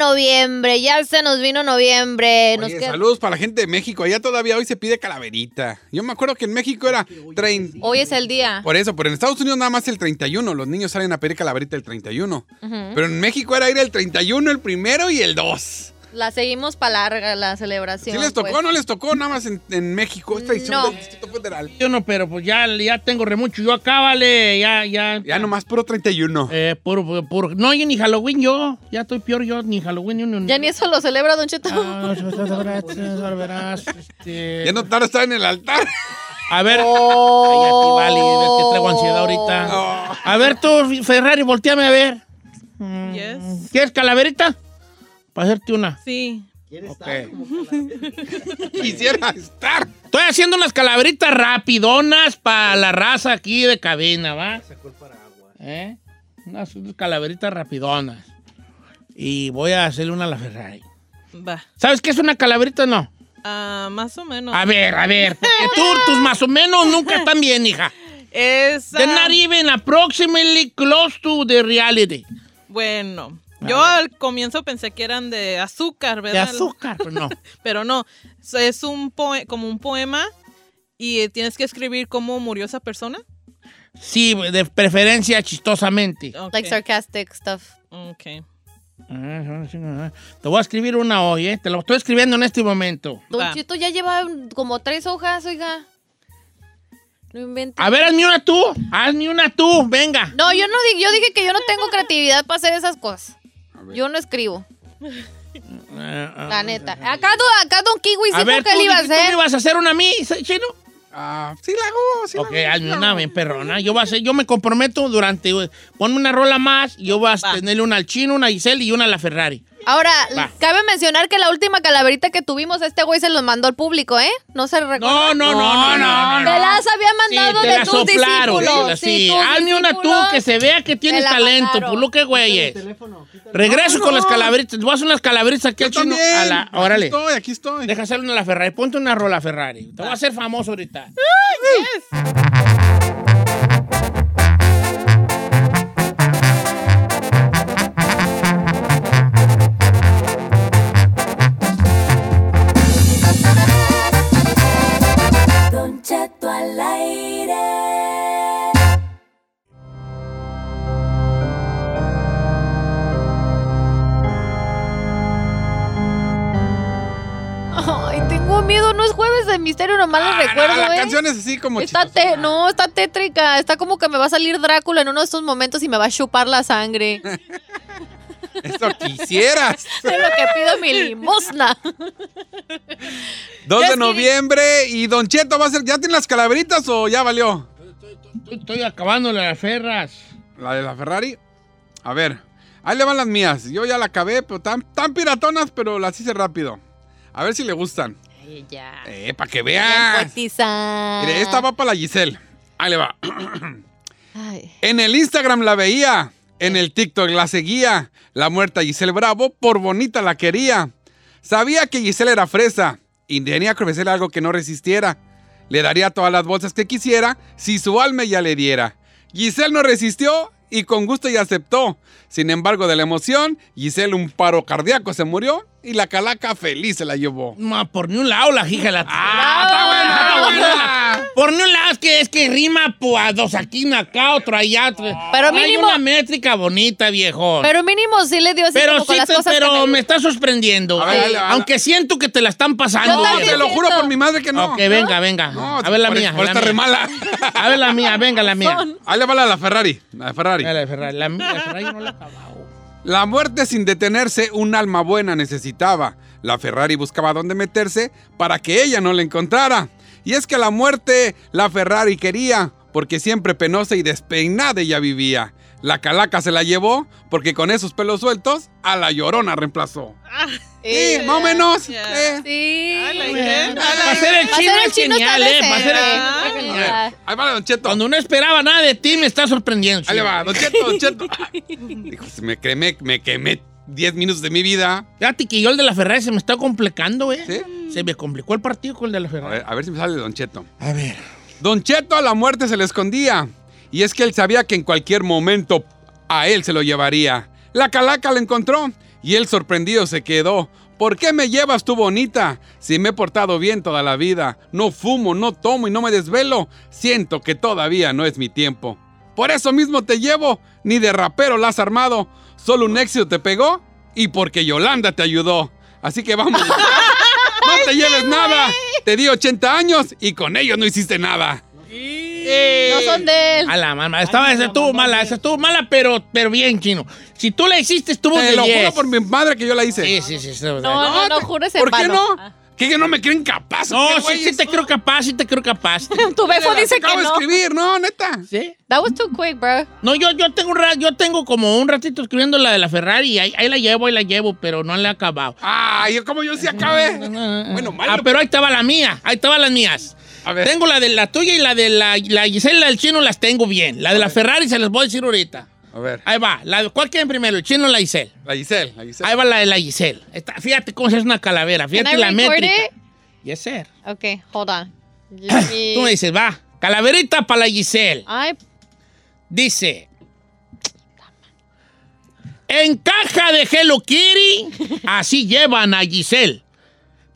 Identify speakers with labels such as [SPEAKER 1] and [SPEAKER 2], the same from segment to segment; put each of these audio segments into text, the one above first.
[SPEAKER 1] noviembre, ya se nos vino noviembre. Nos
[SPEAKER 2] Oye,
[SPEAKER 1] queda-
[SPEAKER 2] saludos para la gente de México. Allá todavía hoy se pide calaverita. Yo me acuerdo que en México era 30.
[SPEAKER 1] Hoy es el día.
[SPEAKER 2] Por eso, pero en Estados Unidos nada más el 31. Los niños salen a pedir calaverita el 31. Pero en México era ir el 31, el primero y el 2.
[SPEAKER 1] La seguimos para larga, la celebración.
[SPEAKER 2] ¿Sí les tocó
[SPEAKER 1] pues.
[SPEAKER 2] no les tocó? Nada más en, en México. Es tradición
[SPEAKER 1] No.
[SPEAKER 2] del Distrito Federal.
[SPEAKER 3] Yo no, pero pues ya, ya tengo re mucho. Yo acá, vale, ya, ya.
[SPEAKER 2] Ya nomás puro 31.
[SPEAKER 3] Eh, puro, puro, puro. No, yo ni Halloween yo. Ya estoy peor yo, ni Halloween. Ni,
[SPEAKER 1] Ya ni eso lo celebra, Don Cheto.
[SPEAKER 3] Ah, verás, verás, este...
[SPEAKER 2] Ya no tarda estar en el altar.
[SPEAKER 3] A ver.
[SPEAKER 1] Oh.
[SPEAKER 3] Ay, a ti, vale, ves que traigo ansiedad ahorita.
[SPEAKER 2] Oh.
[SPEAKER 3] A ver tú, Ferrari, volteame a ver.
[SPEAKER 4] Yes.
[SPEAKER 3] ¿Quieres calaverita? Para hacerte una.
[SPEAKER 4] Sí.
[SPEAKER 3] Ok.
[SPEAKER 2] Quisiera estar.
[SPEAKER 3] Estoy haciendo unas calaveritas rapidonas para la raza aquí de cabina, ¿va? ¿Eh? Unas, unas calaveritas rapidonas. Y voy a hacerle una a la Ferrari.
[SPEAKER 4] Va.
[SPEAKER 3] ¿Sabes qué es una calaverita o no?
[SPEAKER 4] Ah, más o menos.
[SPEAKER 3] A ver, a ver, porque tú, tus más o menos nunca están bien, hija.
[SPEAKER 4] Es.
[SPEAKER 3] They're
[SPEAKER 4] ah,
[SPEAKER 3] not even approximately close to the reality.
[SPEAKER 4] bueno. Yo al comienzo pensé que eran de azúcar,
[SPEAKER 3] De
[SPEAKER 4] ¿verdad?
[SPEAKER 3] azúcar, pero no.
[SPEAKER 4] Pero no. Es un poe- como un poema y tienes que escribir cómo murió esa persona.
[SPEAKER 3] Sí, de preferencia chistosamente.
[SPEAKER 1] Like sarcastic stuff.
[SPEAKER 4] Ok.
[SPEAKER 3] Te voy a escribir una hoy, ¿eh? Te lo estoy escribiendo en este momento.
[SPEAKER 1] Don
[SPEAKER 4] Va.
[SPEAKER 1] Cheto ya lleva como tres hojas, oiga. No inventes.
[SPEAKER 3] A ver, hazme una tú. Hazme una tú. Venga.
[SPEAKER 1] No, yo no dije, yo dije que yo no tengo creatividad para hacer esas cosas. Yo no escribo, la neta. Acá, do- acá Don Kiwi
[SPEAKER 3] A
[SPEAKER 1] sí
[SPEAKER 3] ver,
[SPEAKER 1] porque
[SPEAKER 3] tú,
[SPEAKER 1] él iba a
[SPEAKER 3] dijiste, ¿tú me
[SPEAKER 1] hacer.
[SPEAKER 3] ibas a hacer una a mí, chino?
[SPEAKER 2] Ah, sí la hago, sí la
[SPEAKER 3] Ok,
[SPEAKER 2] hago.
[SPEAKER 3] hazme una bien perrona. Yo, voy a hacer, yo me comprometo durante... Ponme una rola más. Yo voy a
[SPEAKER 4] Va.
[SPEAKER 3] tenerle una al chino, una a Giselle y una a la Ferrari.
[SPEAKER 1] Ahora,
[SPEAKER 3] Va.
[SPEAKER 1] cabe mencionar que la última calaverita que tuvimos, este güey se los mandó al público, ¿eh? No se recuerda.
[SPEAKER 3] No, no, no, no, no. no,
[SPEAKER 1] Te las había mandado
[SPEAKER 3] Sí, te
[SPEAKER 1] de
[SPEAKER 3] la
[SPEAKER 1] tus
[SPEAKER 3] soplaron.
[SPEAKER 1] discípulos.
[SPEAKER 3] Sí,
[SPEAKER 1] tus
[SPEAKER 3] hazme una tú que se vea que tienes talento.
[SPEAKER 1] mandaron.
[SPEAKER 3] Por lo que güeyes. Regreso con las calaveritas. Voy a hacer unas calaveritas aquí al chino. A la,
[SPEAKER 2] Aquí
[SPEAKER 3] órale.
[SPEAKER 2] estoy, aquí estoy.
[SPEAKER 3] Deja hacerle una a la Ferrari. Ponte una rola Ferrari. Te voy a hacer famoso ahorita.
[SPEAKER 5] Don
[SPEAKER 1] miedo. No es jueves de misterio, nomás
[SPEAKER 2] Ah,
[SPEAKER 1] les recuerdo,
[SPEAKER 2] no, la
[SPEAKER 1] ¿eh?
[SPEAKER 2] canción es así como
[SPEAKER 1] Está
[SPEAKER 2] chistosa.
[SPEAKER 1] te- no, está tétrica. Está como que me va a salir Drácula en uno de estos momentos y me va a chupar la sangre.
[SPEAKER 2] Esto quisieras.
[SPEAKER 1] es lo que pido mi limosna.
[SPEAKER 2] 2
[SPEAKER 1] Es
[SPEAKER 2] de noviembre y Don Cheto va a ser. ¿Ya tiene las calaveritas o ya valió?
[SPEAKER 3] Estoy, estoy acabándole las ferras.
[SPEAKER 2] La de la Ferrari. A ver, ahí le van las mías. Yo ya la acabé, pero tan, tan piratonas, pero las hice rápido. A ver si le gustan. Eh, para que
[SPEAKER 1] poetiza.
[SPEAKER 2] Mire, esta va para la Giselle. Ahí le va.
[SPEAKER 1] Ay.
[SPEAKER 2] En el Instagram la veía. En el TikTok la seguía. La muerta Giselle Bravo, por bonita la quería. Sabía que Giselle era fresa y tenía que ofrecerle algo que no resistiera. Le daría todas las bolsas que quisiera si su alma ya le diera. Giselle no resistió y con gusto ya aceptó. Sin embargo, de la emoción, Giselle un paro cardíaco se murió y la calaca feliz se la llevó.
[SPEAKER 3] Ma, por ni un lado la hija la...
[SPEAKER 2] ¡Ah, está buena, está buena!
[SPEAKER 3] Por ni un lado es que, es que rima pues, a dos aquí, una acá, otro allá. Otro.
[SPEAKER 1] Pero
[SPEAKER 3] Hay una métrica bonita, viejo.
[SPEAKER 1] Pero mínimo sí le dio así
[SPEAKER 3] Pero
[SPEAKER 1] como con
[SPEAKER 3] sí
[SPEAKER 1] las
[SPEAKER 3] te-
[SPEAKER 1] cosas
[SPEAKER 3] pero
[SPEAKER 1] que
[SPEAKER 3] me,
[SPEAKER 1] me...
[SPEAKER 3] está sorprendiendo.
[SPEAKER 2] Ver,
[SPEAKER 3] Eh,
[SPEAKER 2] dale,
[SPEAKER 3] aunque siento que te la están pasando.
[SPEAKER 2] No, te lo juro por mi madre que no.
[SPEAKER 3] Ok, venga, venga.
[SPEAKER 2] No,
[SPEAKER 3] a ver la
[SPEAKER 2] por-
[SPEAKER 3] mía.
[SPEAKER 2] por
[SPEAKER 3] la
[SPEAKER 2] esta
[SPEAKER 3] mía.
[SPEAKER 2] re mala.
[SPEAKER 3] A ver la mía, venga la mía.
[SPEAKER 2] Ahí le va la Ferrari. La Ferrari.
[SPEAKER 3] La Ferrari. La, mía- la Ferrari no la he acabado.
[SPEAKER 2] La muerte sin detenerse, un alma buena necesitaba. La Ferrari buscaba dónde meterse para que ella no la encontrara. Y es que la muerte la Ferrari quería, porque siempre penosa y despeinada ella vivía. La calaca se la llevó, porque con esos pelos sueltos a la llorona reemplazó.
[SPEAKER 1] Eh,
[SPEAKER 2] Sí, más o menos. eh.
[SPEAKER 1] Sí.
[SPEAKER 3] Para hacer el chino es genial, ¿eh? Para hacer el-
[SPEAKER 1] decente.
[SPEAKER 3] está
[SPEAKER 1] Ah,
[SPEAKER 3] genial.
[SPEAKER 1] ya.
[SPEAKER 2] Ahí va Don Cheto.
[SPEAKER 3] Cuando no esperaba nada de ti, me está sorprendiendo.
[SPEAKER 2] Ahí va, Don Cheto, Don Cheto. Dijo, me quemé, me quemé 10 minutos de mi vida.
[SPEAKER 3] Fíjate que yo el de la Ferrari se me está complicando, ¿eh?
[SPEAKER 2] ¿Sí?
[SPEAKER 3] Se me complicó el partido con el de la
[SPEAKER 2] A
[SPEAKER 3] Ferrari.
[SPEAKER 2] ver, a ver si me sale Don Cheto.
[SPEAKER 3] A ver.
[SPEAKER 2] Don Cheto a la muerte se le escondía. Y es que él sabía que en cualquier momento a él se lo llevaría. La calaca lo encontró Y él sorprendido se quedó. ¿Por qué me llevas tú bonita? Si me he portado bien toda la vida. No fumo, no tomo y no me desvelo. Siento que todavía no es mi tiempo. Por eso mismo te llevo. Ni de rapero la has armado. Solo un éxito te pegó y porque Yolanda te ayudó. Así que vamos. no te lleves nada. Te di 80 años y con ellos no hiciste nada.
[SPEAKER 1] No son de él.
[SPEAKER 3] A la mamá. Estaba, esa estuvo mala, esa estuvo mala, pero, pero bien, chino. Si tú la hiciste, estuvo
[SPEAKER 2] Te
[SPEAKER 3] de
[SPEAKER 2] lo juro
[SPEAKER 3] 10.
[SPEAKER 2] por mi madre que yo la hice.
[SPEAKER 3] Sí, sí, sí. estuvo-
[SPEAKER 1] No, no, no,
[SPEAKER 2] te-
[SPEAKER 1] jures en
[SPEAKER 2] ¿Por qué no?
[SPEAKER 1] Ah.
[SPEAKER 2] ¿Qué que no me creen capaz?
[SPEAKER 3] No,
[SPEAKER 2] qué,
[SPEAKER 3] sí, sí te creo capaz, sí te creo capaz.
[SPEAKER 1] Tu befo dice que
[SPEAKER 2] Acabo de
[SPEAKER 1] no.
[SPEAKER 2] escribir, no, neta.
[SPEAKER 3] ¿Sí?
[SPEAKER 1] That was too quick, bro.
[SPEAKER 3] No, yo, yo tengo un ra- yo tengo como un ratito escribiendo la de la Ferrari y ahí, ahí la llevo, ahí la llevo, pero no la he acabado.
[SPEAKER 2] Ah, yo como yo sí acabé. Bueno, malo.
[SPEAKER 3] Ah, pero ahí estaba la mía, ahí estaban las mías.
[SPEAKER 2] A ver.
[SPEAKER 3] Tengo la de la tuya y la de la, la Giselle y la del chino las tengo bien. La de la Ferrari se las voy a decir ahorita.
[SPEAKER 2] A ver,
[SPEAKER 3] Ahí va. La, ¿Cuál quieren primero, el chino o la Giselle?
[SPEAKER 2] la Giselle, la Giselle.
[SPEAKER 3] Ahí va la de la Giselle. Está- fíjate cómo se hace una calavera. Fíjate
[SPEAKER 1] I
[SPEAKER 3] la métrica.
[SPEAKER 1] it?
[SPEAKER 3] Yes, sir.
[SPEAKER 1] Okay, hold on. Me-
[SPEAKER 3] Tú me dices, va. Calaverita para la Giselle.
[SPEAKER 1] Ay,
[SPEAKER 3] Dice. En caja de Hello Kitty, así llevan a Giselle.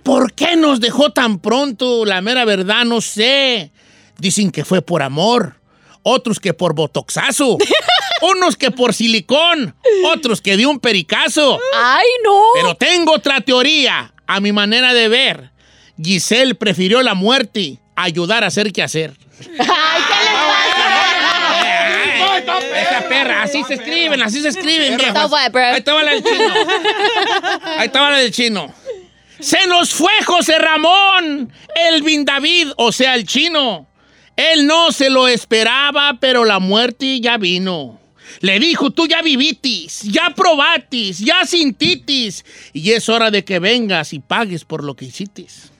[SPEAKER 3] ¿Por qué nos dejó tan pronto? La mera verdad, no sé. Dicen que fue por amor, otros que por botoxazo, unos que por silicón, otros que de un pericazo.
[SPEAKER 1] ay, no.
[SPEAKER 3] Pero tengo otra teoría, a mi manera de ver. Giselle prefirió la muerte a ayudar a hacer qué hacer.
[SPEAKER 1] Ay, ¿qué le pasa?
[SPEAKER 3] Esa perra, así se escriben, así se escriben. Ahí estaba la del chino. Ahí estaba la del chino. Se nos fue José Ramón, Elvin David, o sea, el chino. Él no se lo esperaba, pero la muerte ya vino. Le dijo, tú ya vivitis, ya probatis, ya sintitis, y es hora de que vengas y pagues por lo que hicitis.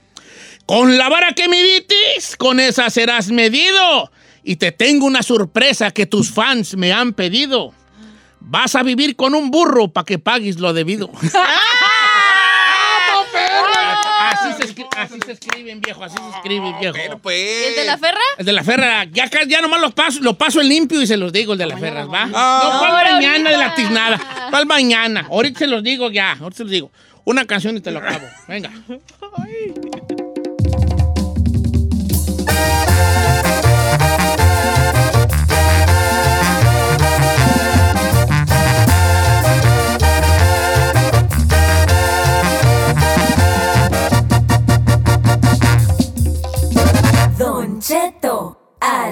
[SPEAKER 3] Con la vara que miditis, con esa serás medido. Y te tengo una sorpresa que tus fans me han pedido. Vas a vivir con un burro para que pagues lo debido. así, se escri- así se escriben, viejo, así se escriben, viejo.
[SPEAKER 2] Pero
[SPEAKER 1] ¿Y
[SPEAKER 2] pues.
[SPEAKER 1] el de la ferra?
[SPEAKER 3] El de la ferra, ya, ya nomás lo paso, lo paso en limpio y se los digo, el de la ferra, ¿va?
[SPEAKER 2] Ah.
[SPEAKER 3] no, ¿cuál
[SPEAKER 1] Ahora,
[SPEAKER 3] mañana de la tiznada? ¿Cuál mañana? Ahorita se los digo ya, ahorita se los digo. Una canción y te lo acabo. Venga.
[SPEAKER 5] Don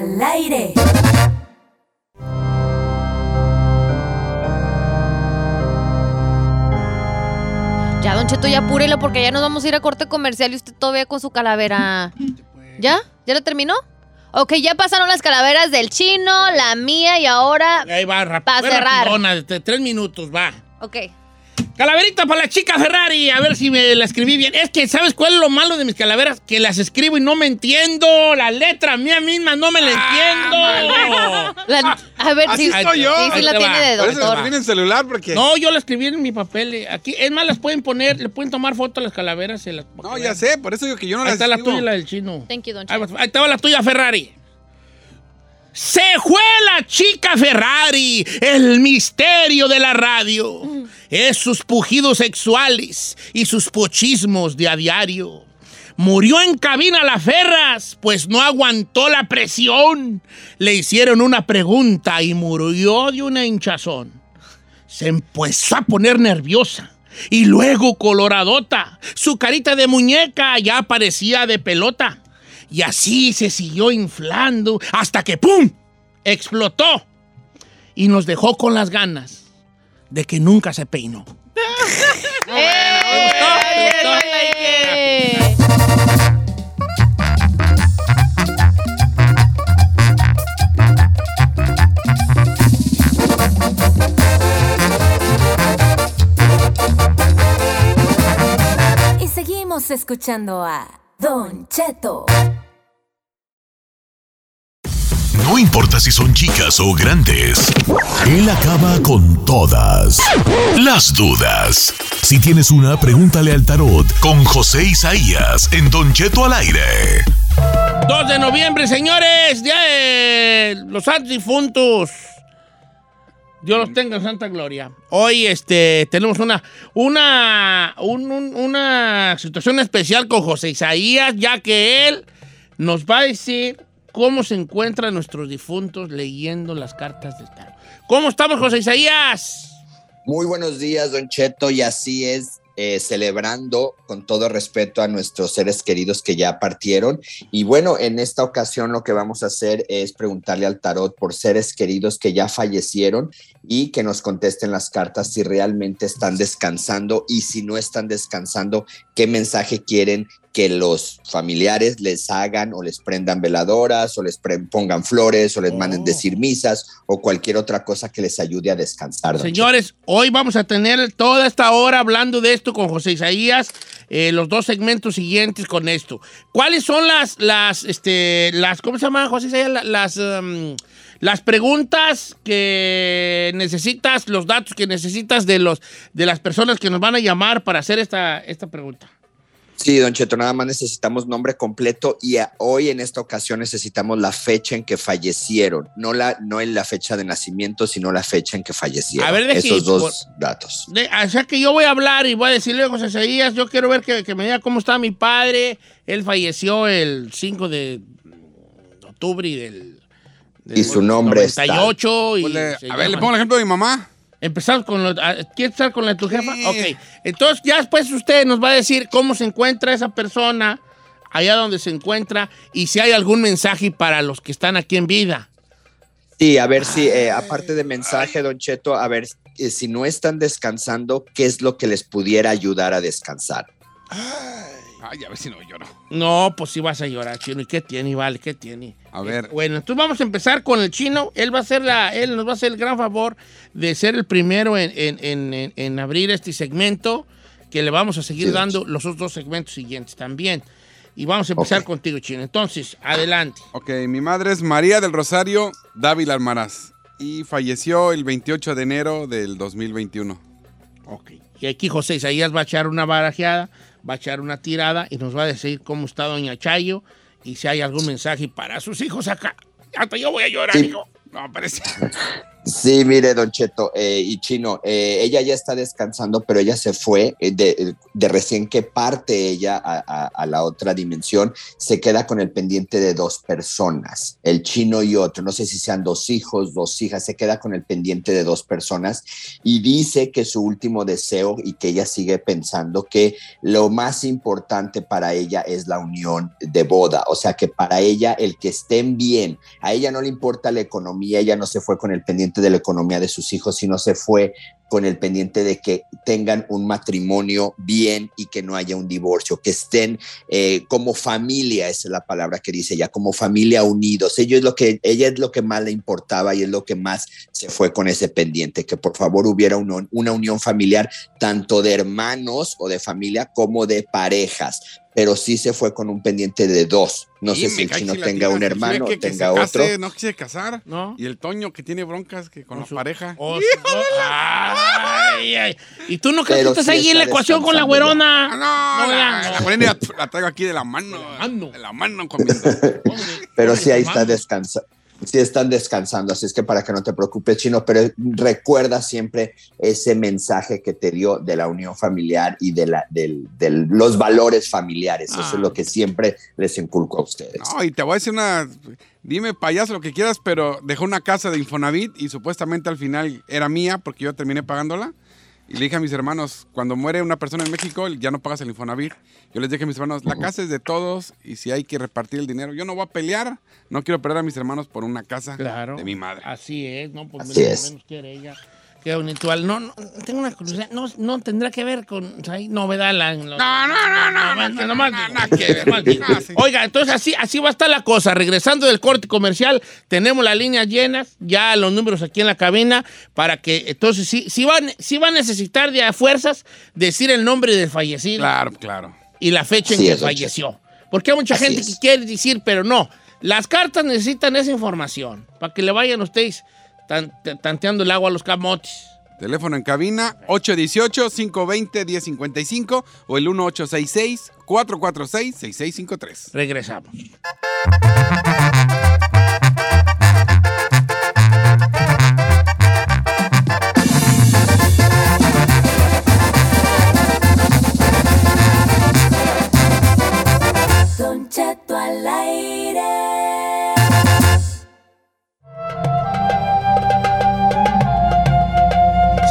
[SPEAKER 5] al aire.
[SPEAKER 1] Ya, Don Cheto, ya apúrelo porque ya nos vamos a ir a corte comercial y usted todavía con su calavera. ¿Ya? ¿Ya lo terminó? Ok, ya pasaron las calaveras del chino, la mía y ahora.
[SPEAKER 3] Ahí va, rap
[SPEAKER 1] Pa'
[SPEAKER 3] fue
[SPEAKER 1] cerrar.
[SPEAKER 3] rapidona, de tres minutos, va.
[SPEAKER 1] Ok.
[SPEAKER 3] Calaverita para la chica Ferrari, a ver si me la escribí bien. Es que, ¿sabes cuál es lo malo de mis calaveras? Que las escribo y no me entiendo. La letra mía misma no me la entiendo.
[SPEAKER 1] La- a ver
[SPEAKER 2] Así
[SPEAKER 1] si.
[SPEAKER 2] estoy yo.
[SPEAKER 1] Sí, sí
[SPEAKER 3] Ahí
[SPEAKER 1] la
[SPEAKER 3] te
[SPEAKER 1] tiene
[SPEAKER 3] va.
[SPEAKER 1] de
[SPEAKER 2] Por eso
[SPEAKER 1] doctor.
[SPEAKER 2] escribí en el celular porque.
[SPEAKER 3] No, yo la escribí en mi papel. eh, Aquí, es más, las pueden poner, le pueden tomar foto a las calaveras. las-
[SPEAKER 2] No, ya sé, por eso digo que yo no
[SPEAKER 3] Ahí
[SPEAKER 2] las
[SPEAKER 3] está la
[SPEAKER 2] escribo.
[SPEAKER 3] tuya y la del chino.
[SPEAKER 1] Thank you, Don
[SPEAKER 3] Ahí,
[SPEAKER 1] Cheto.
[SPEAKER 3] va- ahí estaba la tuya, Ferrari. Se fue la chica Ferrari, el misterio de la radio. Es sus pujidos sexuales y sus pochismos de a diario. Murió en cabina la Ferras, pues no aguantó la presión. Le hicieron una pregunta y murió de una hinchazón. Se empezó a poner nerviosa y luego coloradota. Su carita de muñeca ya parecía de pelota. Y así se siguió inflando hasta que ¡pum! explotó. Y nos dejó con las ganas de que nunca se peinó.
[SPEAKER 1] ¡Eh! ¡Eh!
[SPEAKER 5] Y seguimos escuchando a Don Cheto.
[SPEAKER 6] No importa si son chicas o grandes, él acaba con todas las dudas. Si tienes una, pregúntale al tarot con José Isaías en Don Cheto al aire.
[SPEAKER 3] 2 de noviembre, señores, Día los santos difuntos. Dios los tenga en santa gloria. Hoy este, tenemos una, una, un- un- una situación especial con José Isaías, ya que él nos va a decir cómo se encuentran nuestros difuntos leyendo las cartas del tarot. ¿Cómo estamos, José Isaías?
[SPEAKER 7] Muy buenos días, Don Cheto, y así es, eh, celebrando con todo respeto a nuestros seres queridos que ya partieron. Y bueno, en esta ocasión lo que vamos a hacer es preguntarle al tarot por seres queridos que ya fallecieron y que nos contesten las cartas si realmente están descansando y si no están descansando, qué mensaje quieren que los familiares les hagan o les prendan veladoras o les pongan flores o les manden
[SPEAKER 3] Oh.
[SPEAKER 7] decir misas o cualquier otra cosa que les ayude a descansar.
[SPEAKER 3] Señores, hoy vamos a tener toda esta hora hablando de esto con José Isaías, eh, los dos segmentos siguientes con esto. ¿Cuáles son las, las, este, las, ¿cómo se llama, José Isaías? La- Las, um, las preguntas que necesitas, los datos que necesitas de, los, de las personas que nos van a llamar para hacer esta, esta pregunta.
[SPEAKER 7] Sí, don Cheto, nada más necesitamos nombre completo y a- hoy en esta ocasión necesitamos la fecha en que fallecieron, no la no en la fecha de nacimiento, sino la fecha en que fallecieron.
[SPEAKER 3] A ver, deje-
[SPEAKER 7] Esos dos datos.
[SPEAKER 3] De- o sea que yo voy a hablar y voy a decirle a José Isaías, yo quiero ver que, que me diga cómo está mi padre. Él falleció el 5 de octubre y del... del
[SPEAKER 7] Y su nombre es tal.
[SPEAKER 3] 98 y
[SPEAKER 2] Pues a ver, le pongo el ejemplo de mi mamá.
[SPEAKER 3] Empezamos con lo... ah, ¿Quieres estar con la de tu jefa?
[SPEAKER 2] Sí.
[SPEAKER 3] Ok. Entonces ya después usted nos va a decir cómo se encuentra esa persona, allá donde se encuentra, y si hay algún mensaje para los que están aquí en vida.
[SPEAKER 7] Sí, a ver si, eh, aparte de mensaje, don Cheto, a ver eh, si no están descansando, ¿qué es lo que les pudiera ayudar a descansar?
[SPEAKER 2] Ay, a ver si no lloro.
[SPEAKER 3] No, pues sí vas a llorar, chino. ¿Y qué tiene, vale? ¿Qué tiene?
[SPEAKER 2] A ver.
[SPEAKER 3] Bueno, entonces vamos a empezar con el chino. Él va a ser la, él nos va a hacer el gran favor de ser el primero en, en- en- en- abrir este segmento, que le vamos a seguir
[SPEAKER 7] Sí,
[SPEAKER 3] dando los otros dos segmentos siguientes también. Y vamos a empezar contigo, chino. Entonces, adelante.
[SPEAKER 2] Ok, mi madre es María del Rosario Dávila Almaraz y falleció el 28 de enero del 2021.
[SPEAKER 3] Ok. Y aquí José Isaías va a echar una barajeada, va a echar una tirada y nos va a decir cómo está Doña Chayo y si hay algún mensaje para sus hijos acá. Hasta yo voy a llorar,
[SPEAKER 7] Sí.
[SPEAKER 3] hijo.
[SPEAKER 2] No, parece.
[SPEAKER 7] Sí, mire, don Cheto eh, y Chino, eh, ella ya está descansando, pero ella se fue eh, de, recién que parte ella a- a la otra dimensión, se queda con el pendiente de dos personas, el Chino y otro, no sé si sean dos hijos, dos hijas, se queda con el pendiente de dos personas y dice que su último deseo y que ella sigue pensando que lo más importante para ella es la unión de boda, o sea que para ella el que estén bien, a ella no le importa la economía, ella no se fue con el pendiente de la economía de sus hijos, sino se fue con el pendiente de que tengan un matrimonio bien y que no haya un divorcio, que estén eh, como familia, esa es la palabra que dice ella, como familia unidos. Es lo que ella es lo que más le importaba y es lo que más se fue con ese pendiente, que por favor hubiera una unión familiar tanto de hermanos o de familia como de parejas, pero sí se fue con un pendiente de dos. No
[SPEAKER 2] Sí,
[SPEAKER 7] sé si el chino tenga un
[SPEAKER 2] que
[SPEAKER 7] hermano
[SPEAKER 2] que- que
[SPEAKER 7] tenga
[SPEAKER 2] se
[SPEAKER 7] otro.
[SPEAKER 2] case, no quise casar.
[SPEAKER 3] ¿No?
[SPEAKER 2] Y el Toño que tiene broncas que con
[SPEAKER 3] Con
[SPEAKER 2] la
[SPEAKER 3] su-
[SPEAKER 2] pareja.
[SPEAKER 3] Oh, sí, oh, ay, ay. ¿Y tú no crees que estás
[SPEAKER 7] sí
[SPEAKER 3] ahí en la ecuación con la güerona?
[SPEAKER 2] Ah, no,
[SPEAKER 3] No,
[SPEAKER 2] la, la
[SPEAKER 3] no.
[SPEAKER 2] y la, la traigo aquí de la mano.
[SPEAKER 3] De la mano.
[SPEAKER 2] De la mano comiendo.
[SPEAKER 7] Pero sí ahí está descansando. Sí están descansando, así es que para que no te preocupes, Chino, pero recuerda siempre ese mensaje que te dio de la unión familiar y de, la, del- del- los valores familiares. Eso
[SPEAKER 3] Ah.
[SPEAKER 7] es lo que siempre les inculco a ustedes.
[SPEAKER 2] No, y te voy a decir una. Dime payaso lo que quieras, pero dejó una casa de Infonavit y supuestamente al final era mía porque yo terminé pagándola. Y le dije a mis hermanos, cuando muere una persona en México, ya no pagas el Infonavit. Yo les dije a mis hermanos, la casa es de todos y si hay que repartir el dinero, yo no voy a pelear. No quiero perder a mis hermanos por una casa
[SPEAKER 3] Claro.
[SPEAKER 2] de mi madre.
[SPEAKER 3] Así es, ¿no? Pues
[SPEAKER 7] Así
[SPEAKER 3] menos,
[SPEAKER 7] es.
[SPEAKER 3] menos quiere ella. Qué bonito. No, no, tengo una curiosidad. No, no tendrá que ver con. o sea, hay novedad la. No,
[SPEAKER 2] no, no, no, no,
[SPEAKER 3] no,
[SPEAKER 2] no,
[SPEAKER 3] más
[SPEAKER 2] no,
[SPEAKER 3] digo,
[SPEAKER 2] nada que ver.
[SPEAKER 3] nomás digo.
[SPEAKER 2] No, sí.
[SPEAKER 3] Oiga, entonces así, así va a estar la cosa. Regresando del corte comercial, tenemos las líneas llenas, ya los números aquí en la cabina, para que entonces sí, sí, va, sí va a necesitar de fuerzas decir el nombre del fallecido
[SPEAKER 2] Claro, claro.
[SPEAKER 3] y la fecha en que falleció. Porque hay mucha
[SPEAKER 7] Así
[SPEAKER 3] gente
[SPEAKER 7] es.
[SPEAKER 3] que quiere decir, pero no. Las cartas necesitan esa información para que le vayan ustedes tanteando el agua a los camotes.
[SPEAKER 2] Teléfono en cabina 818-520-1055 o el 1866-446-6653.
[SPEAKER 3] Regresamos. Don Cheto al aire.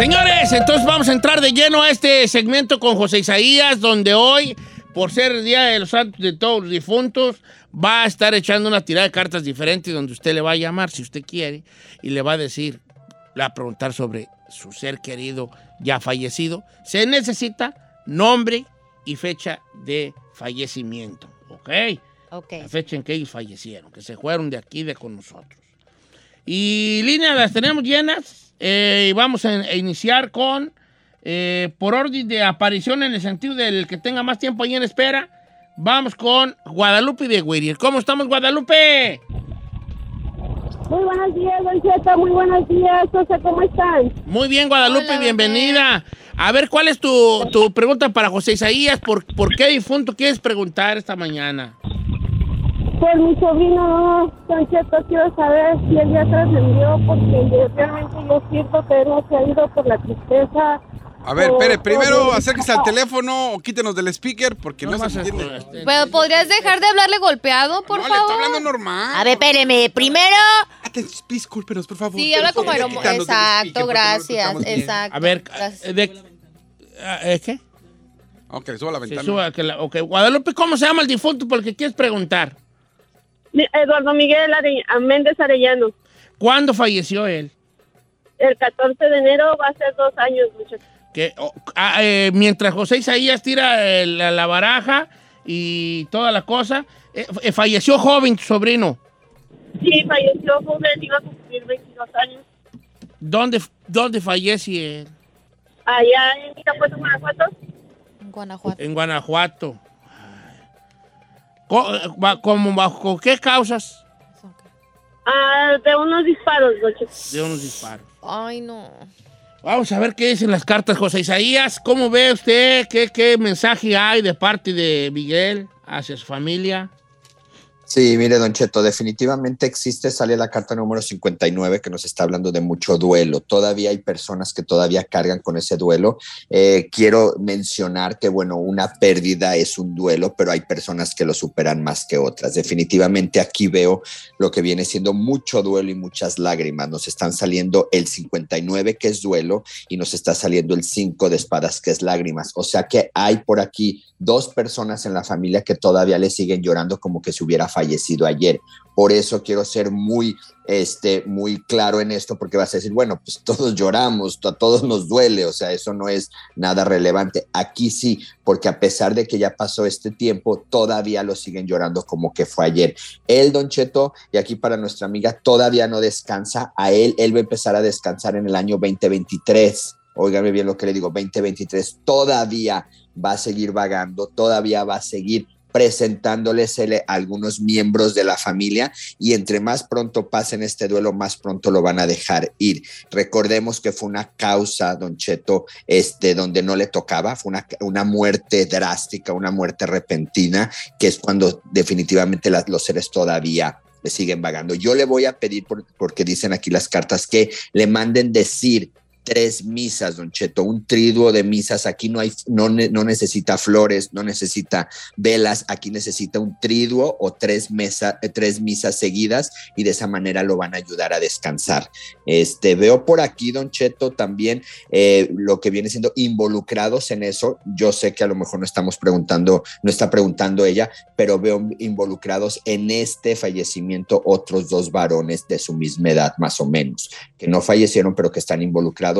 [SPEAKER 3] Señores, entonces vamos a entrar de lleno a este segmento con José Isaías, donde hoy, por ser el Día de los Santos de todos los difuntos, va a estar echando una tirada de cartas diferente donde usted le va a llamar, si usted quiere, y le va a decir, le va a preguntar sobre su ser querido ya fallecido. Se necesita nombre y fecha de fallecimiento, ¿ok?
[SPEAKER 1] Ok.
[SPEAKER 3] La fecha en que ellos fallecieron, que se fueron de aquí, de con nosotros. Y líneas las tenemos llenas. eh, y vamos a, a iniciar con, eh, por orden de aparición en el sentido del que tenga más tiempo ahí en espera, vamos con Guadalupe de Whittier. ¿Cómo estamos, Guadalupe?
[SPEAKER 8] Muy buenos días, Don Cheto. Muy buenos días, José. ¿Cómo están?
[SPEAKER 3] Muy bien, Guadalupe,
[SPEAKER 1] Hola,
[SPEAKER 3] bienvenida. A ver, ¿cuál es tu, tu pregunta para José Isaías? ¿Por, ¿Por qué difunto quieres preguntar esta mañana?
[SPEAKER 8] Por mi sobrino, Don Cheto, quiero saber si él ya trascendió, porque realmente yo siento que él no se ha ido por la tristeza.
[SPEAKER 2] A ver, espere, primero acérquese al teléfono o quítenos del speaker porque no,
[SPEAKER 3] vas
[SPEAKER 2] se entiende.
[SPEAKER 3] este,
[SPEAKER 1] Pero podrías dejar de hablarle golpeado, por
[SPEAKER 2] no, le
[SPEAKER 1] favor.
[SPEAKER 2] está hablando normal.
[SPEAKER 1] A ver, espéreme. Primero.
[SPEAKER 2] Aten- Discúlpenos, por favor.
[SPEAKER 1] Sí, habla como Exacto,
[SPEAKER 2] no
[SPEAKER 1] gracias. Exacto.
[SPEAKER 3] a ver,
[SPEAKER 1] gracias.
[SPEAKER 3] eh, de- ah, ¿eh, ¿qué?
[SPEAKER 2] Ok, suba la ventana.
[SPEAKER 3] suba, que la- ok, Guadalupe, ¿cómo se llama el difunto? Porque quieres preguntar.
[SPEAKER 8] Eduardo Miguel Are- a Méndez Arellano.
[SPEAKER 3] ¿Cuándo falleció él?
[SPEAKER 8] El 14 de enero va a ser dos años.
[SPEAKER 3] Que, oh, ah, eh, mientras José Isaías tira eh, la, la baraja y toda la cosa, eh, eh, falleció joven tu sobrino.
[SPEAKER 8] Sí, falleció joven, iba a cumplir 22 años.
[SPEAKER 3] ¿Dónde, dónde fallece él?
[SPEAKER 8] Allá en Irapuato, Guanajuato.
[SPEAKER 1] En Guanajuato.
[SPEAKER 3] En Guanajuato. Co- eh, ba- ¿Cómo, bajo qué causas?
[SPEAKER 8] Ah, de unos disparos.
[SPEAKER 3] De unos disparos.
[SPEAKER 1] Ay, no.
[SPEAKER 3] Vamos a ver qué dicen las cartas, José Isaías. ¿Cómo ve usted? ¿Qué, qué mensaje hay de parte de Miguel hacia su familia?
[SPEAKER 7] Sí, mire, Don Cheto, definitivamente existe, sale la carta número 59 que nos está hablando de mucho duelo. Todavía hay personas que todavía cargan con ese duelo. Eh, quiero mencionar que, bueno, una pérdida es un duelo, pero hay personas que lo superan más que otras. Definitivamente aquí veo lo que viene siendo mucho duelo y muchas lágrimas. Nos están saliendo el 59 que es duelo y nos está saliendo el 5 de espadas que es lágrimas. O sea que hay por aquí dos personas en la familia que todavía le siguen llorando como que se hubiera fallecido ayer. Por eso quiero ser muy, este, muy claro en esto, porque vas a decir, bueno, pues todos lloramos, a todos nos duele, o sea, eso no es nada relevante. Aquí sí, porque a pesar de que ya pasó este tiempo, todavía lo siguen llorando como que fue ayer. Él, Don Cheto, y aquí para nuestra amiga, todavía no descansa. A él, él va a empezar a descansar en el año 2023. Óigame bien lo que le digo, 2023 todavía va a seguir vagando, todavía va a seguir presentándoles algunos miembros de la familia y entre más pronto pasen este duelo, más pronto lo van a dejar ir. Recordemos que fue una causa, don Cheto, este, donde no le tocaba, fue una, una muerte drástica, una muerte repentina, que es cuando definitivamente los seres todavía le siguen vagando. Yo le voy a pedir, por- porque dicen aquí las cartas, que le manden decir tres misas, don Cheto, un triduo de misas. Aquí no hay, no, no necesita flores, no necesita velas, aquí necesita un triduo o tres, mesa, eh, tres misas seguidas y de esa manera lo van a ayudar a descansar. Este, veo por aquí, don Cheto, también eh, lo que viene siendo involucrados en eso. Yo sé que a lo mejor no estamos preguntando, no está preguntando ella, pero veo involucrados en este fallecimiento otros dos varones de su misma edad, más o menos, que no fallecieron, pero que están involucrados.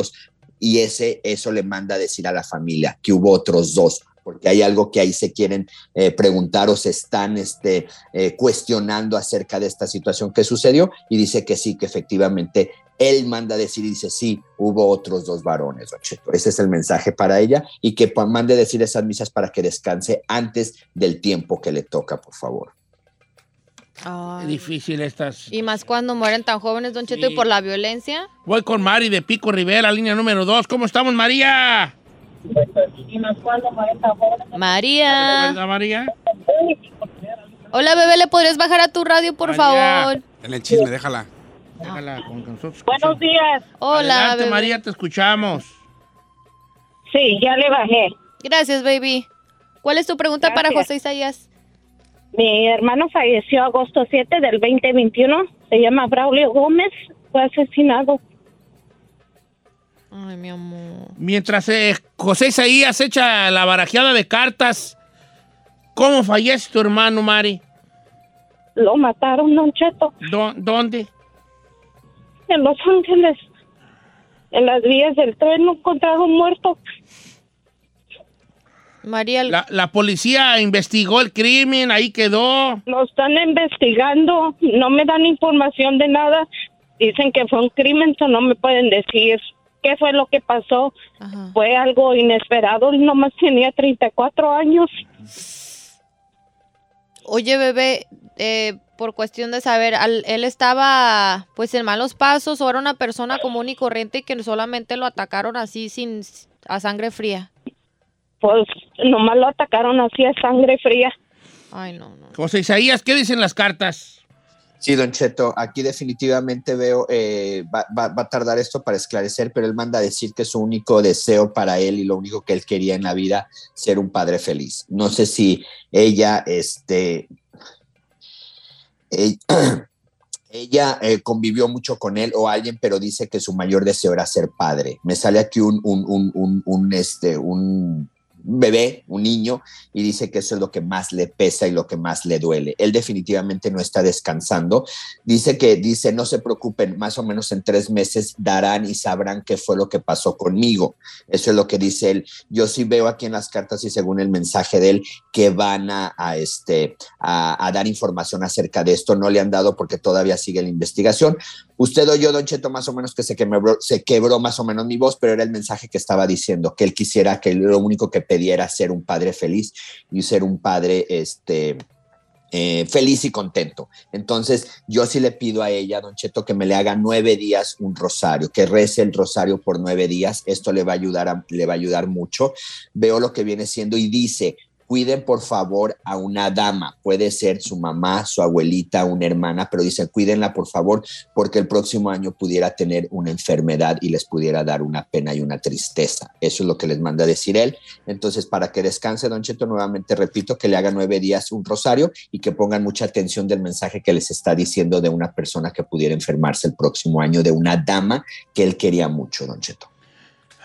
[SPEAKER 7] Y ese, eso le manda a decir a la familia que hubo otros dos, porque hay algo que ahí se quieren eh, preguntar o se están este, eh, cuestionando acerca de esta situación que sucedió y dice que sí, que efectivamente él manda a decir dice, sí, hubo otros dos varones. Ese es el mensaje para ella y que mande decir esas misas para que descanse antes del tiempo que le toca, por favor.
[SPEAKER 1] Ay.
[SPEAKER 3] Difícil estas.
[SPEAKER 1] Y más cuando mueren tan jóvenes, Don Cheto,
[SPEAKER 3] Sí.
[SPEAKER 1] y por la violencia.
[SPEAKER 3] Voy con Mari de Pico Rivera, línea número 2. ¿Cómo estamos, María?
[SPEAKER 1] María.
[SPEAKER 3] ¿Verdad, María?
[SPEAKER 1] Hola, bebé, ¿le podrías bajar a tu radio, por
[SPEAKER 3] María.
[SPEAKER 1] favor?
[SPEAKER 2] En el chisme, déjala.
[SPEAKER 3] Déjala con nosotros
[SPEAKER 8] Buenos días.
[SPEAKER 1] Hola,
[SPEAKER 3] Adelante,
[SPEAKER 1] bebé.
[SPEAKER 3] María, te escuchamos.
[SPEAKER 8] Sí, ya le bajé.
[SPEAKER 1] Gracias, baby. ¿Cuál es tu pregunta para. José Isaías?
[SPEAKER 8] Mi hermano falleció agosto 7 del 2021. Se llama Braulio Gómez. Fue asesinado.
[SPEAKER 1] Ay, mi amor.
[SPEAKER 3] Mientras eh, José Isaías echa la barajeada de cartas, ¿cómo fallece tu hermano, Mari?
[SPEAKER 8] Lo mataron, Don Cheto,
[SPEAKER 3] ¿Dó- ¿Dónde?
[SPEAKER 8] en Los Ángeles. En las vías del tren lo encontraron muerto.
[SPEAKER 1] María,
[SPEAKER 3] La, la policía investigó el crimen, ahí quedó.
[SPEAKER 8] Lo están investigando, no me dan información de nada. Dicen que fue un crimen, so no me pueden decir qué fue lo que pasó.
[SPEAKER 1] Ajá.
[SPEAKER 8] Fue algo inesperado, él nomás tenía 34 años.
[SPEAKER 1] Oye, bebé, eh, por cuestión de saber, al- él estaba pues en malos pasos o era una persona común y corriente y que solamente lo atacaron así sin a sangre fría.
[SPEAKER 8] Pues nomás lo atacaron así a sangre fría.
[SPEAKER 1] Ay, no, no.
[SPEAKER 3] José Isaías, ¿qué dicen las cartas?
[SPEAKER 7] Sí, don Cheto, aquí definitivamente veo, eh, va, va- va a tardar esto para esclarecer, pero él manda a decir que su único deseo para él y lo único que él quería en la vida, ser un padre feliz. No sé si ella, este, ell- ella eh, convivió mucho con él o alguien, pero dice que su mayor deseo era ser padre. Me sale aquí un, un, un, un, un, este, un bebé, un niño, y dice que eso es lo que más le pesa y lo que más le duele. Él definitivamente no está descansando. Dice que, dice, no se preocupen, más o menos en tres meses darán y sabrán qué fue lo que pasó conmigo. Eso es lo que dice él. Yo sí veo aquí en las cartas y según el mensaje de él que van a, este, a dar información acerca de esto. No le han dado porque todavía sigue la investigación. Usted oyó, Don Cheto, más o menos que se quebró, se quebró más o menos mi voz, pero era el mensaje que estaba diciendo, que él quisiera que lo único que pedía era ser un padre feliz y ser un padre, este, eh, feliz y contento. Entonces, yo sí le pido a ella, Don Cheto, que me le haga nueve días un rosario, que rece el rosario por nueve días. Esto le va a ayudar, le va a ayudar mucho. Veo lo que viene siendo y dice. Cuiden por favor a una dama, puede ser su mamá, su abuelita, una hermana, pero dice cuídenla por favor porque el próximo año pudiera tener una enfermedad y les pudiera dar una pena y una tristeza. Eso es lo que les manda decir él. Entonces, para que descanse, Don Cheto, nuevamente repito que le haga nueve días un rosario y que pongan mucha atención del mensaje que les está diciendo de una persona que pudiera enfermarse el próximo año, de una dama que él quería mucho, Don Cheto.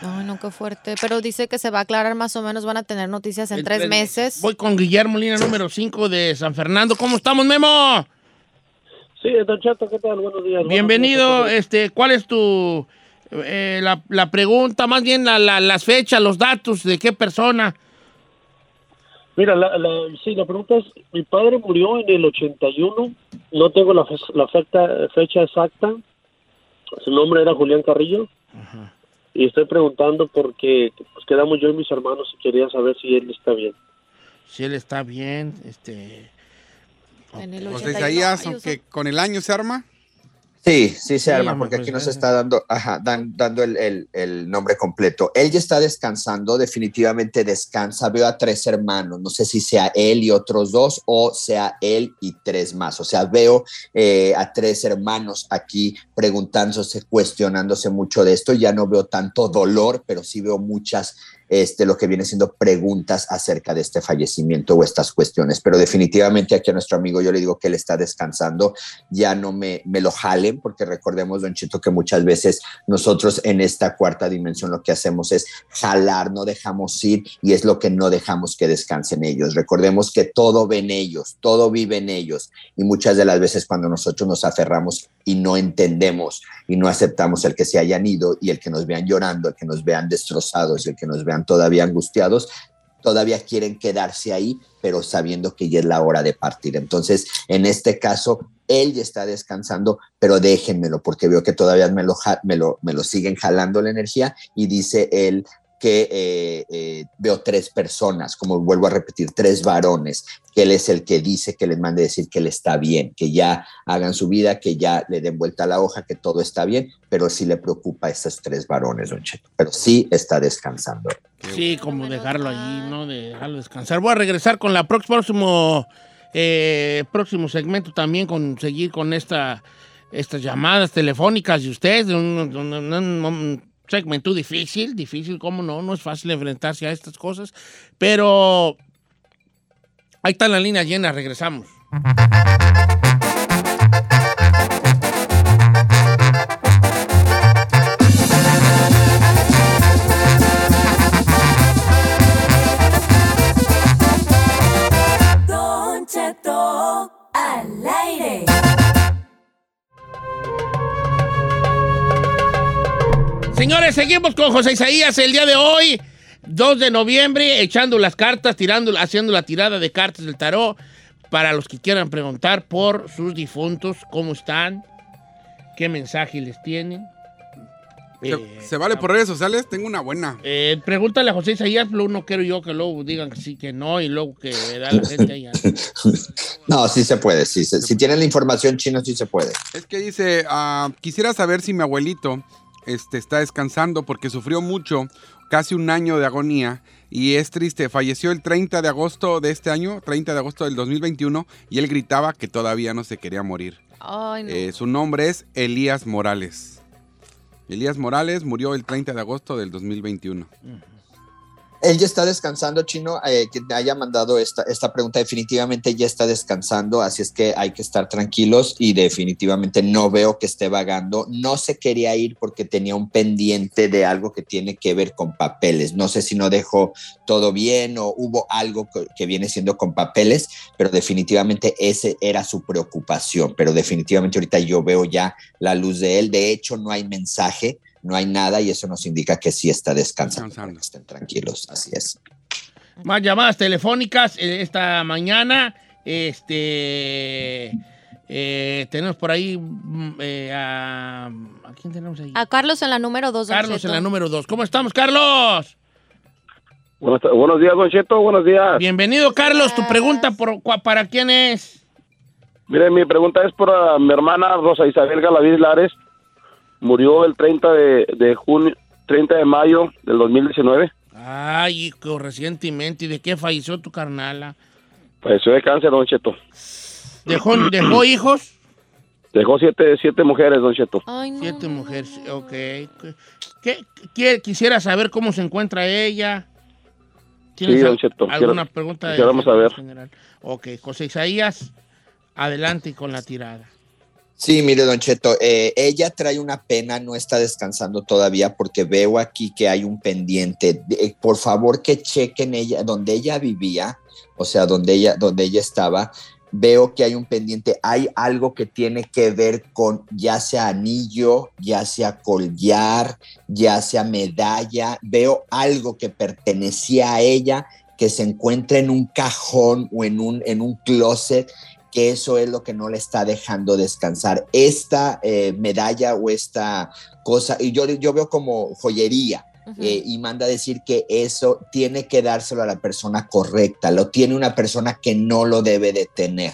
[SPEAKER 1] Ay, no, qué fuerte. Pero dice que se va a aclarar más o menos, van a tener noticias en tres meses.
[SPEAKER 3] Voy con Guillermo Lina, número 5 de San Fernando. ¿Cómo estamos, Memo?
[SPEAKER 9] Sí, Don Cheto, ¿qué tal? Buenos días.
[SPEAKER 3] Bienvenido.
[SPEAKER 9] Buenos días.
[SPEAKER 3] Este, ¿Cuál es tu eh, la, la pregunta, más bien la- la- las fechas, los datos de qué persona?
[SPEAKER 9] Mira, la, la- sí, la pregunta es, mi padre murió en el 81, no tengo la, fe- la fecha, fecha exacta, su nombre era Julián Carrillo, y estoy preguntando porque pues, quedamos yo y mis hermanos y quería saber si él está bien.
[SPEAKER 3] Si él está bien, este.
[SPEAKER 1] En el
[SPEAKER 2] José
[SPEAKER 1] 81.
[SPEAKER 2] Isaías,
[SPEAKER 1] Ay,
[SPEAKER 2] aunque con el año se arma.
[SPEAKER 7] Sí, sí se arma, porque
[SPEAKER 3] pues,
[SPEAKER 7] aquí nos
[SPEAKER 3] eh.
[SPEAKER 7] está dando, ajá, dan- dando el, el- el nombre completo. Él ya está descansando, definitivamente descansa. Veo a tres hermanos, no sé si sea él y otros dos o sea él y tres más. O sea, veo eh, a tres hermanos aquí preguntándose, cuestionándose mucho de esto. Ya no veo tanto dolor, pero sí veo muchas, este, lo que viene siendo preguntas acerca de este fallecimiento o estas cuestiones. Pero definitivamente aquí a nuestro amigo yo le digo que él está descansando ya no me, me lo jalen, porque recordemos, Don Chito, que muchas veces nosotros en esta cuarta dimensión lo que hacemos es jalar, no dejamos ir y es lo que no dejamos que descansen ellos. Recordemos que todo ven ellos, todo vive en ellos y muchas de las veces cuando nosotros nos aferramos y no entendemos y no aceptamos el que se hayan ido y el que nos vean llorando, el que nos vean destrozados, el que nos vean todavía angustiados, todavía quieren quedarse ahí, pero sabiendo que ya es la hora de partir. Entonces, en este caso, él ya está descansando, pero déjenmelo, porque veo que todavía me lo, me lo, me lo siguen jalando la energía y dice él que eh, eh, veo tres personas, como vuelvo a repetir, tres varones, que él es el que dice que les mande decir que él está bien, que ya hagan su vida, que ya le den vuelta a la hoja, que todo está bien, pero sí le preocupa a esos tres varones, don Cheto, pero sí está descansando.
[SPEAKER 3] Sí, como dejarlo allí, ¿no? De dejarlo descansar. Voy a regresar con la próximo, eh, próximo segmento también, con seguir con esta, estas llamadas telefónicas de ustedes, de un, de un- un- un segmento difícil, difícil, ¿cómo no? No es fácil enfrentarse a estas cosas, pero ahí está la línea llena, regresamos. Señores, seguimos con José Isaías el día de hoy, 2 de noviembre, echando las cartas, tirando, haciendo la tirada de cartas del tarot para los que quieran preguntar por sus difuntos, cómo están, qué mensaje les tienen.
[SPEAKER 2] ¿Se,
[SPEAKER 3] Eh,
[SPEAKER 2] se vale por redes sociales? Tengo una buena.
[SPEAKER 3] eh, pregúntale a José Isaías, pero no quiero yo que luego digan que sí, que no, y luego que da la gente allá.
[SPEAKER 7] No, sí se puede, sí. se- Si tienen la información chino, sí se puede.
[SPEAKER 2] Es que dice, ah, quisiera saber si mi abuelito este, está descansando porque sufrió mucho, casi un año de agonía y es triste. Falleció el 30 de agosto de este año, 30 de agosto del 2021 y él gritaba que todavía no se quería morir.
[SPEAKER 1] Ay, no.
[SPEAKER 2] Eh, su nombre es Elías Morales. Elías Morales murió el 30 de agosto del 2021.
[SPEAKER 7] Él ya está descansando, Chino, eh, te haya mandado esta, esta pregunta, definitivamente ya está descansando, así es que hay que estar tranquilos y definitivamente no veo que esté vagando. No se quería ir porque tenía un pendiente de algo que tiene que ver con papeles. No sé si no dejó todo bien o hubo algo que, que viene siendo con papeles, pero definitivamente ese era su preocupación. Pero definitivamente ahorita yo veo ya la luz de él. De hecho, no hay mensaje no hay nada y eso nos indica que sí está descansando. que estén tranquilos, así es.
[SPEAKER 3] Más llamadas telefónicas eh, esta mañana. Este. eh, tenemos por ahí mm, eh, a. ¿A quién tenemos ahí?
[SPEAKER 1] A Carlos en la número 2.
[SPEAKER 3] Carlos en la número 2. ¿Cómo estamos, Carlos?
[SPEAKER 10] Buenos, buenos días, Don Cheto, buenos días.
[SPEAKER 3] Bienvenido, Carlos. Tu pregunta por, cua- para quién es.
[SPEAKER 10] Mire, mi pregunta es por ah, mi hermana Rosa Isabel Galaviz Lares. Murió el 30 de, de junio, 30 de mayo del 2019.
[SPEAKER 3] Ay, hijo, recientemente. ¿Y de qué falleció tu carnala?
[SPEAKER 10] Falleció de cáncer, Don Cheto.
[SPEAKER 3] ¿Dejó, dejó hijos?
[SPEAKER 10] Dejó siete, siete mujeres, Don Cheto.
[SPEAKER 3] Siete mujeres, ok. ¿Qué, qué- quisiera saber cómo se encuentra ella? ¿Tienes
[SPEAKER 10] Sí, don Cheto,
[SPEAKER 3] alguna
[SPEAKER 10] quiero-
[SPEAKER 3] pregunta? de-
[SPEAKER 10] quisiéramos saber.
[SPEAKER 3] general? Ok, José Isaías, adelante con la tirada.
[SPEAKER 7] Sí, mire, Don Cheto, eh, ella trae una pena, no está descansando todavía porque veo aquí que hay un pendiente. Eh, por favor, que chequen ella, donde ella vivía, o sea, donde ella, donde ella estaba. Veo que hay un pendiente, hay algo que tiene que ver con ya sea anillo, ya sea collar, ya sea medalla. Veo algo que pertenecía a ella que se encuentra en un cajón o en un, en un closet que eso es lo que no le está dejando descansar. Esta eh, medalla o esta cosa, y yo, yo veo como joyería, eh, y manda a decir que eso tiene que dárselo a la persona correcta, lo tiene una persona que no lo debe de tener.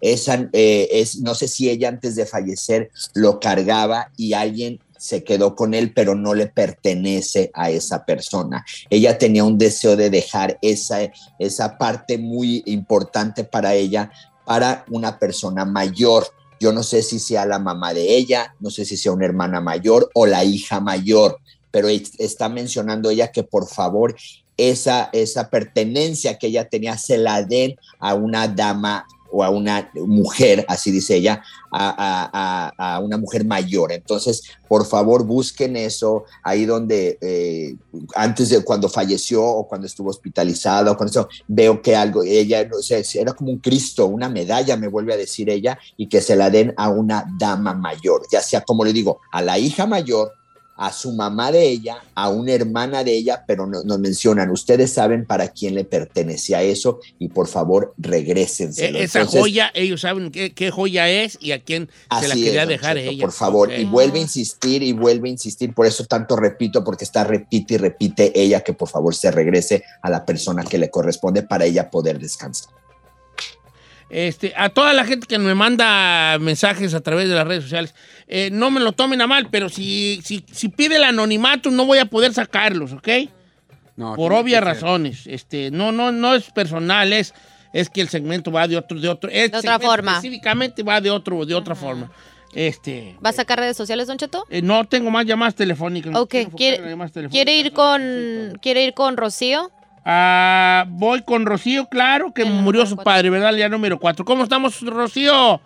[SPEAKER 7] Esa, eh, es, no sé si ella antes de fallecer lo cargaba y alguien se quedó con él, pero no le pertenece a esa persona. Ella tenía un deseo de dejar esa, esa parte muy importante para ella para una persona mayor. Yo no sé si sea la mamá de ella, no sé si sea una hermana mayor o la hija mayor, pero es- está mencionando ella que por favor esa, esa pertenencia que ella tenía se la den a una dama o a una mujer, así dice ella, a- a una mujer mayor. Entonces, por favor, busquen eso ahí donde eh, antes de cuando falleció o cuando estuvo hospitalizada o con eso, veo que algo, ella, no sé, era como un Cristo, una medalla, me vuelve a decir ella, y que se la den a una dama mayor, ya sea, como le digo, a la hija mayor, a su mamá de ella, a una hermana de ella, pero no- nos mencionan, ustedes saben para quién le pertenecía eso y por favor regrésenselo.
[SPEAKER 3] E- esa
[SPEAKER 7] Entonces,
[SPEAKER 3] joya, ellos saben qué, qué joya es y a quién se la quería
[SPEAKER 7] es,
[SPEAKER 3] dejar ella.
[SPEAKER 7] Por favor, y vuelve a insistir y vuelve a insistir, por eso tanto repito, porque está repite y repite ella que por favor se regrese a la persona que le corresponde para ella poder descansar.
[SPEAKER 3] Este, a toda la gente que me manda mensajes a través de las redes sociales, eh, no me lo tomen a mal, pero si, si, si pide el anonimato no voy a poder sacarlos, ¿ok?
[SPEAKER 2] No,
[SPEAKER 3] Por obvias razones. Este, no, no, no es personal, es, es que el segmento va de otro, de otro. De
[SPEAKER 1] otra forma.
[SPEAKER 3] Específicamente va de otro, de otra forma. Este.
[SPEAKER 1] ¿Va a sacar redes sociales, Don Cheto?
[SPEAKER 3] eh, no tengo más llamadas telefónicas.
[SPEAKER 1] Ok,
[SPEAKER 3] quiero enfocar en
[SPEAKER 1] ¿quiere,
[SPEAKER 3] las llamadas telefónicas.
[SPEAKER 1] ¿quiere ir con quiere ir con Rocío?
[SPEAKER 3] Ah, voy con Rocío, claro, que murió su padre, ¿verdad? Ya número cuatro. ¿Cómo estamos, Rocío?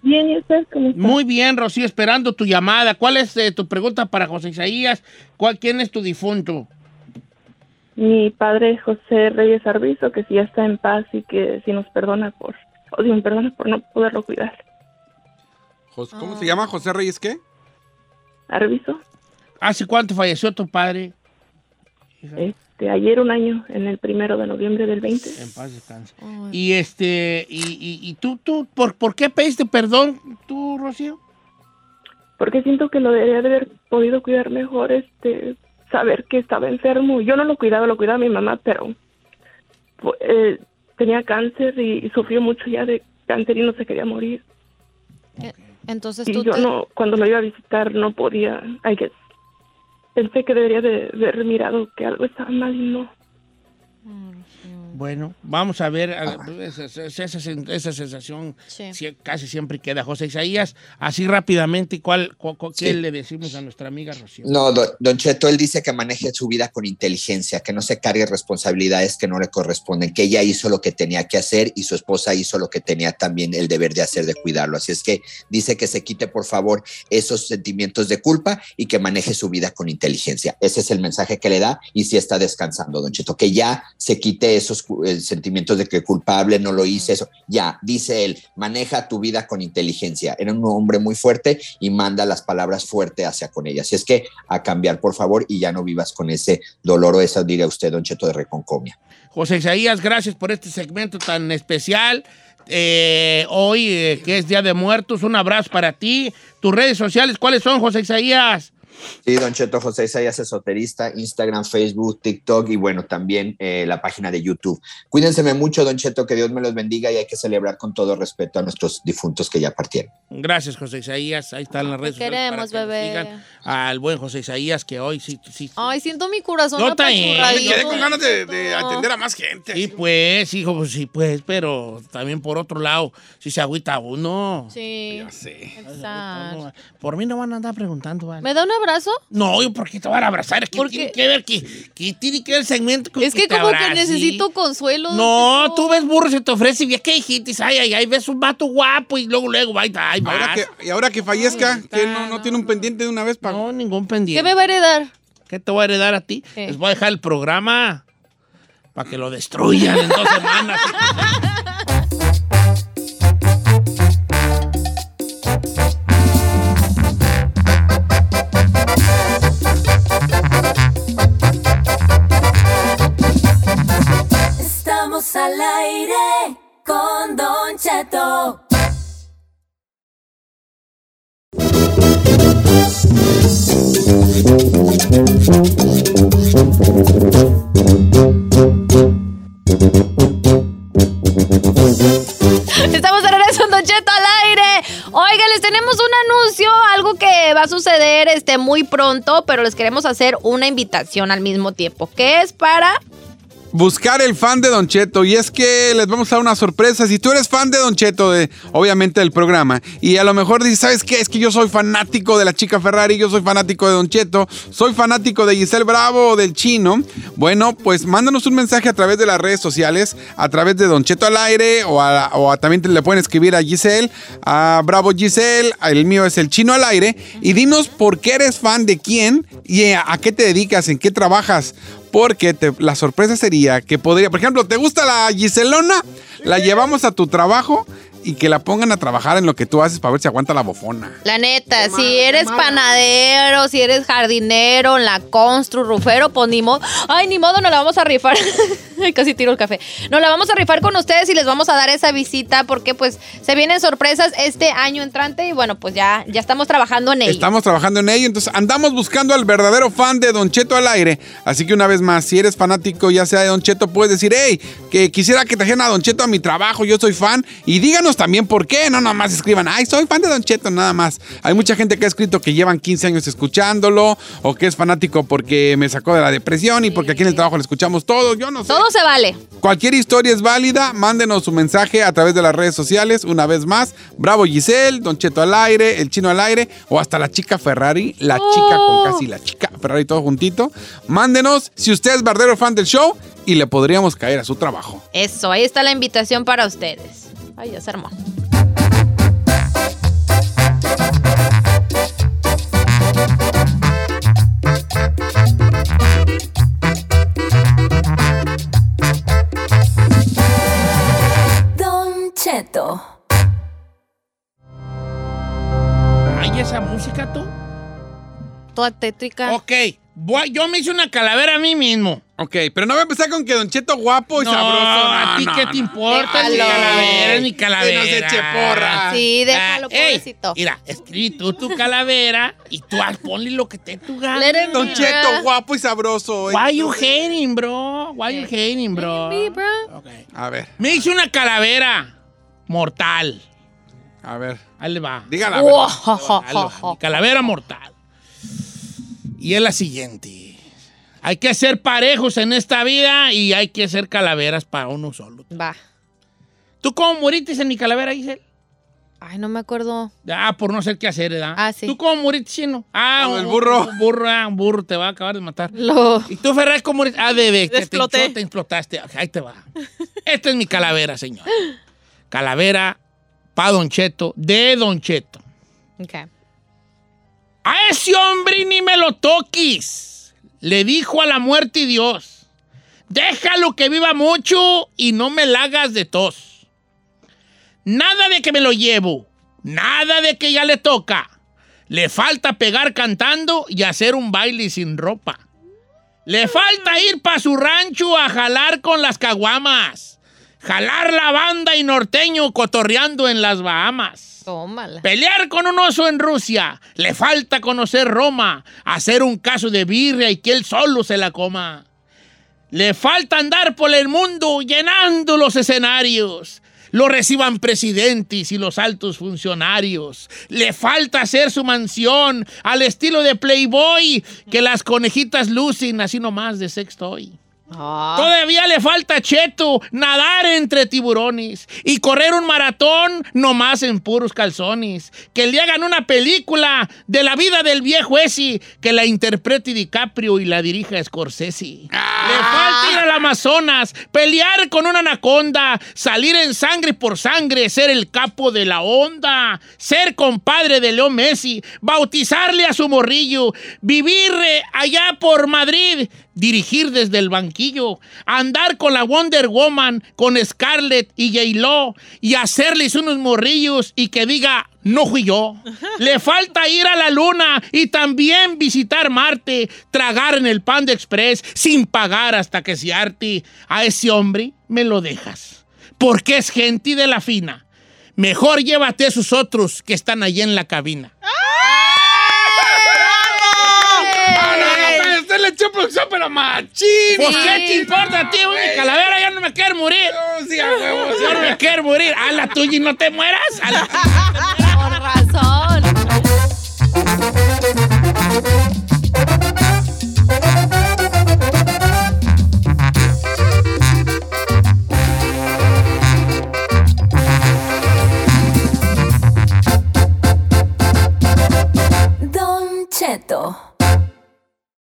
[SPEAKER 8] Bien, ¿y usted cómo está?
[SPEAKER 3] Muy bien, Rocío, esperando tu llamada. ¿Cuál es eh, tu pregunta para José Isaías? ¿Cuál, ¿Quién es tu difunto?
[SPEAKER 8] Mi padre José Reyes Arbizo, que si ya está en paz y que si nos perdona por, o si me perdona por no poderlo cuidar.
[SPEAKER 2] ¿Cómo se llama? ¿José Reyes qué?
[SPEAKER 8] Arbizo.
[SPEAKER 3] ¿Hace cuánto falleció tu padre?
[SPEAKER 8] Este, ayer un año, en el primero de noviembre del 20.
[SPEAKER 3] En paz descanse. Y este, y, y- y tú, tú, ¿por, ¿por qué pediste perdón tú, Rocío?
[SPEAKER 8] Porque siento que lo debería de haber podido cuidar mejor, este, saber que estaba enfermo. Yo no lo cuidaba, lo cuidaba mi mamá, pero eh, tenía cáncer y, y sufrió mucho ya de cáncer y no se quería morir.
[SPEAKER 1] Entonces
[SPEAKER 8] Y
[SPEAKER 1] tú
[SPEAKER 8] yo
[SPEAKER 1] te-
[SPEAKER 8] no, cuando lo iba a visitar no podía, I guess. Pensé que debería de haber mirado que algo estaba mal y no.
[SPEAKER 3] Bueno, vamos a ver, a- esa, esa- esa sen- esa sensación
[SPEAKER 1] Sí.
[SPEAKER 3] sí, casi siempre queda. José Isaías, así rápidamente, ¿cuál, cu- cu- ¿qué
[SPEAKER 7] Sí.
[SPEAKER 3] le decimos a nuestra amiga Rocío?
[SPEAKER 7] No, do- don Cheto, él dice que maneje su vida con inteligencia, que no se cargue responsabilidades que no le corresponden, que ella hizo lo que tenía que hacer y su esposa hizo lo que tenía también el deber de hacer, de cuidarlo. Así es que dice que se quite, por favor, esos sentimientos de culpa y que maneje su vida con inteligencia. Ese es el mensaje que le da y si está descansando, don Cheto, que ya se quite esos sentimientos de que culpable, no lo hice, eso. Ya, dice él, maneja tu vida con inteligencia. Era un hombre muy fuerte y manda las palabras fuertes hacia con ella. Así es que a cambiar, por favor, y ya no vivas con ese dolor o esa, diría usted, don Cheto, de reconcomia.
[SPEAKER 3] José Isaías, gracias por este segmento tan especial. Eh, hoy, eh, que es Día de Muertos, un abrazo para ti. Tus redes sociales, ¿cuáles son, José Isaías?
[SPEAKER 7] Sí, don Cheto José Isaías Esoterista, Instagram, Facebook, TikTok y bueno, también eh, la página de YouTube. Cuídense mucho, don Cheto, que Dios me los bendiga y hay que celebrar con todo respeto a nuestros difuntos que ya partieron.
[SPEAKER 3] Gracias, José Isaías. Ahí están las redes sociales.
[SPEAKER 1] queremos,
[SPEAKER 3] para que nos
[SPEAKER 1] bebé.
[SPEAKER 3] Al buen José Isaías, que hoy sí, sí.
[SPEAKER 1] Ay, siento mi corazón
[SPEAKER 3] Yo también.
[SPEAKER 1] apachurradito.
[SPEAKER 2] Me quedé con ganas de, de atender a más gente.
[SPEAKER 3] Sí, pues, hijo, pues sí, pues, pero también por otro lado, si se agüita uno.
[SPEAKER 1] Sí.
[SPEAKER 2] Ya sé.
[SPEAKER 1] exacto.
[SPEAKER 3] Por mí no van a andar preguntando, ¿vale?
[SPEAKER 1] ¿Me da un abrazo?
[SPEAKER 3] No, yo por qué te van a abrazar. ¿Qué
[SPEAKER 1] Porque-
[SPEAKER 3] tiene que ver? ¿Qué, qué tiene que ver el segmento con
[SPEAKER 1] Es que
[SPEAKER 3] te
[SPEAKER 1] como que necesito consuelo.
[SPEAKER 3] No, tú ves burro, se te ofrece, y ¿qué dijiste? Ay, ay, ay, ves un vato guapo y luego, luego, ay, ay,
[SPEAKER 2] Ahora
[SPEAKER 3] vas.
[SPEAKER 2] que, y ahora que fallezca,
[SPEAKER 3] Ay,
[SPEAKER 2] que no, no tiene un pendiente de una vez para.
[SPEAKER 3] No, ningún
[SPEAKER 1] ¿Qué
[SPEAKER 3] pendiente.
[SPEAKER 1] me va a heredar?
[SPEAKER 3] ¿Qué te voy a heredar a ti?
[SPEAKER 1] ¿Qué?
[SPEAKER 3] Les voy a dejar el programa para que lo destruyan en dos semanas.
[SPEAKER 5] al aire con Don Cheto.
[SPEAKER 1] Estamos de regreso en Don Cheto al aire. Oigan, les tenemos un anuncio, algo que va a suceder este, muy pronto, pero les queremos hacer una invitación al mismo tiempo, que es para...
[SPEAKER 2] Buscar el fan de Don Cheto. Y es que les vamos a dar una sorpresa. Si tú eres fan de Don Cheto, de, obviamente del programa, y a lo mejor dices, ¿sabes qué? Es que yo soy fanático de la chica Ferrari, yo soy fanático de Don Cheto, soy fanático de Giselle Bravo o del chino. Bueno, pues mándanos un mensaje a través de las redes sociales, a través de Don Cheto al aire, o, también te le pueden escribir a Giselle, a Bravo Giselle, el mío es el chino al aire, y dinos por qué eres fan de quién y a, a qué te dedicas, en qué trabajas. Porque te- la sorpresa sería que podría, por ejemplo, ¿te gusta la Giselona? La llevamos a tu trabajo y que la pongan a trabajar en lo que tú haces para ver si aguanta la bofona.
[SPEAKER 1] La neta, si eres panadero, si eres jardinero, en la constru, rufero, pues ni modo. Ay, ni modo, nos la vamos a rifar. Ay, casi tiro el café. Nos la vamos a rifar con ustedes y les vamos a dar esa visita porque pues se vienen sorpresas este año entrante y bueno, pues ya, ya estamos trabajando en ello.
[SPEAKER 2] Estamos trabajando en ello, entonces andamos buscando al verdadero fan de Don Cheto al aire. Así que una vez más, si eres fanático ya sea de Don Cheto, puedes decir, hey, que quisiera que trajeran a Don Cheto a mi trabajo, yo soy fan. Y díganos también por qué, no nada más escriban, ay, soy fan de Don Cheto, nada más. Hay mucha gente que ha escrito que llevan 15 años escuchándolo, o que es fanático porque me sacó de la depresión y porque aquí en el trabajo lo escuchamos todos, yo no sé.
[SPEAKER 1] Todo se vale.
[SPEAKER 2] Cualquier historia es válida, mándenos su mensaje a través de las redes sociales, una vez más. Bravo Giselle, Don Cheto al aire, el chino al aire, o hasta la chica Ferrari, la chica con casi la chica Ferrari todo juntito. Mándenos si usted es verdadero fan del show y le podríamos caer a su trabajo.
[SPEAKER 1] Eso, ahí está la invitación para ustedes. Ay, ya se armó.
[SPEAKER 5] Don Cheto.
[SPEAKER 3] ¿Hay esa música tú?
[SPEAKER 1] toda tétrica.
[SPEAKER 3] Ok, voy- yo me hice una calavera a mí mismo.
[SPEAKER 2] Ok, pero no voy a empezar con que Don Cheto guapo y
[SPEAKER 3] No,
[SPEAKER 2] sabroso.
[SPEAKER 3] ¿a
[SPEAKER 2] No,
[SPEAKER 3] ti
[SPEAKER 2] no,
[SPEAKER 3] qué
[SPEAKER 2] no.
[SPEAKER 3] te importa? Es mi calavera, es mi
[SPEAKER 2] Que
[SPEAKER 3] calavera.
[SPEAKER 2] no se eche porra.
[SPEAKER 1] Sí, déjalo,
[SPEAKER 3] Ah, ey,
[SPEAKER 1] pobrecito.
[SPEAKER 3] mira, escribe tú tu calavera y tú haz- ponle lo que te tu gana.
[SPEAKER 2] Don Cheto
[SPEAKER 1] bro.
[SPEAKER 2] guapo y sabroso.
[SPEAKER 3] Why you hating, bro? Why you hating, bro?
[SPEAKER 1] Be, bro.
[SPEAKER 3] Ok.
[SPEAKER 2] A ver,
[SPEAKER 3] Me hice una calavera mortal.
[SPEAKER 2] a ver.
[SPEAKER 3] Ahí le va.
[SPEAKER 2] Dígala.
[SPEAKER 1] Wow.
[SPEAKER 3] Calavera mortal. Y es la siguiente. Hay que ser parejos en esta vida y hay que ser calaveras para uno solo.
[SPEAKER 1] Va.
[SPEAKER 3] ¿Tú cómo moriste en mi calavera, Giselle?
[SPEAKER 1] Ay, no me acuerdo.
[SPEAKER 3] Ah, por no ser qué hacer, ¿verdad?
[SPEAKER 1] Ah, sí.
[SPEAKER 3] ¿Tú cómo moriste, chino? Ah,
[SPEAKER 2] Con el
[SPEAKER 3] un-
[SPEAKER 2] burro.
[SPEAKER 3] Un burro, ah, un burro te va a acabar de matar.
[SPEAKER 1] Lo...
[SPEAKER 3] ¿Y tú, Ferraz, cómo moriste? Ah, de, te, hinchó, te explotaste. Ahí te va. Esta es mi calavera, señor. Calavera pa' Don Cheto, de Don Cheto.
[SPEAKER 1] Ok.
[SPEAKER 3] A ese hombre ni me lo toques. Le dijo a la muerte y Dios. Déjalo que viva mucho y no me la hagas de tos. Nada de que me lo llevo. Nada de que ya le toca. Le falta pegar cantando y hacer un baile sin ropa. Le falta ir pa' su rancho a jalar con las caguamas. Jalar la banda y norteño cotorreando en las Bahamas. Pelear con un oso en Rusia. Le falta conocer Roma. Hacer un caso de birria y que él solo se la coma. Le falta andar por el mundo llenando los escenarios. Lo reciban presidentes y los altos funcionarios. Le falta hacer su mansión al estilo de Playboy, que las conejitas lucen así nomás de sextoy.
[SPEAKER 1] Ah.
[SPEAKER 3] Todavía le falta Cheto nadar entre tiburones y correr un maratón nomás en puros calzones. Que le hagan una película de la vida del viejo ese que la interprete DiCaprio y la dirija Scorsese. Le falta ir al Amazonas, pelear con una anaconda, salir en sangre por sangre, ser el capo de la onda, ser compadre de Leo Messi, bautizarle a su morrillo, vivir allá por Madrid, dirigir desde el banquillo, andar con la Wonder Woman, con Scarlett y J-Lo y hacerles unos morrillos y que diga, no fui yo. Le falta ir a la luna y también visitar Marte, tragar en el Panda Express sin pagar hasta que se arte. A ese hombre me lo dejas, porque es gente de la fina. Mejor llévate a esos otros que están allí en la cabina.
[SPEAKER 2] le producción, pero machín.
[SPEAKER 3] Pues sí, qué te importa, tío, mi calavera, ya no me quiero morir.
[SPEAKER 2] No, sí, a huevo, sí,
[SPEAKER 3] no me quiero morir. A la tuya y no te mueras. A la... Por razón. Don Cheto.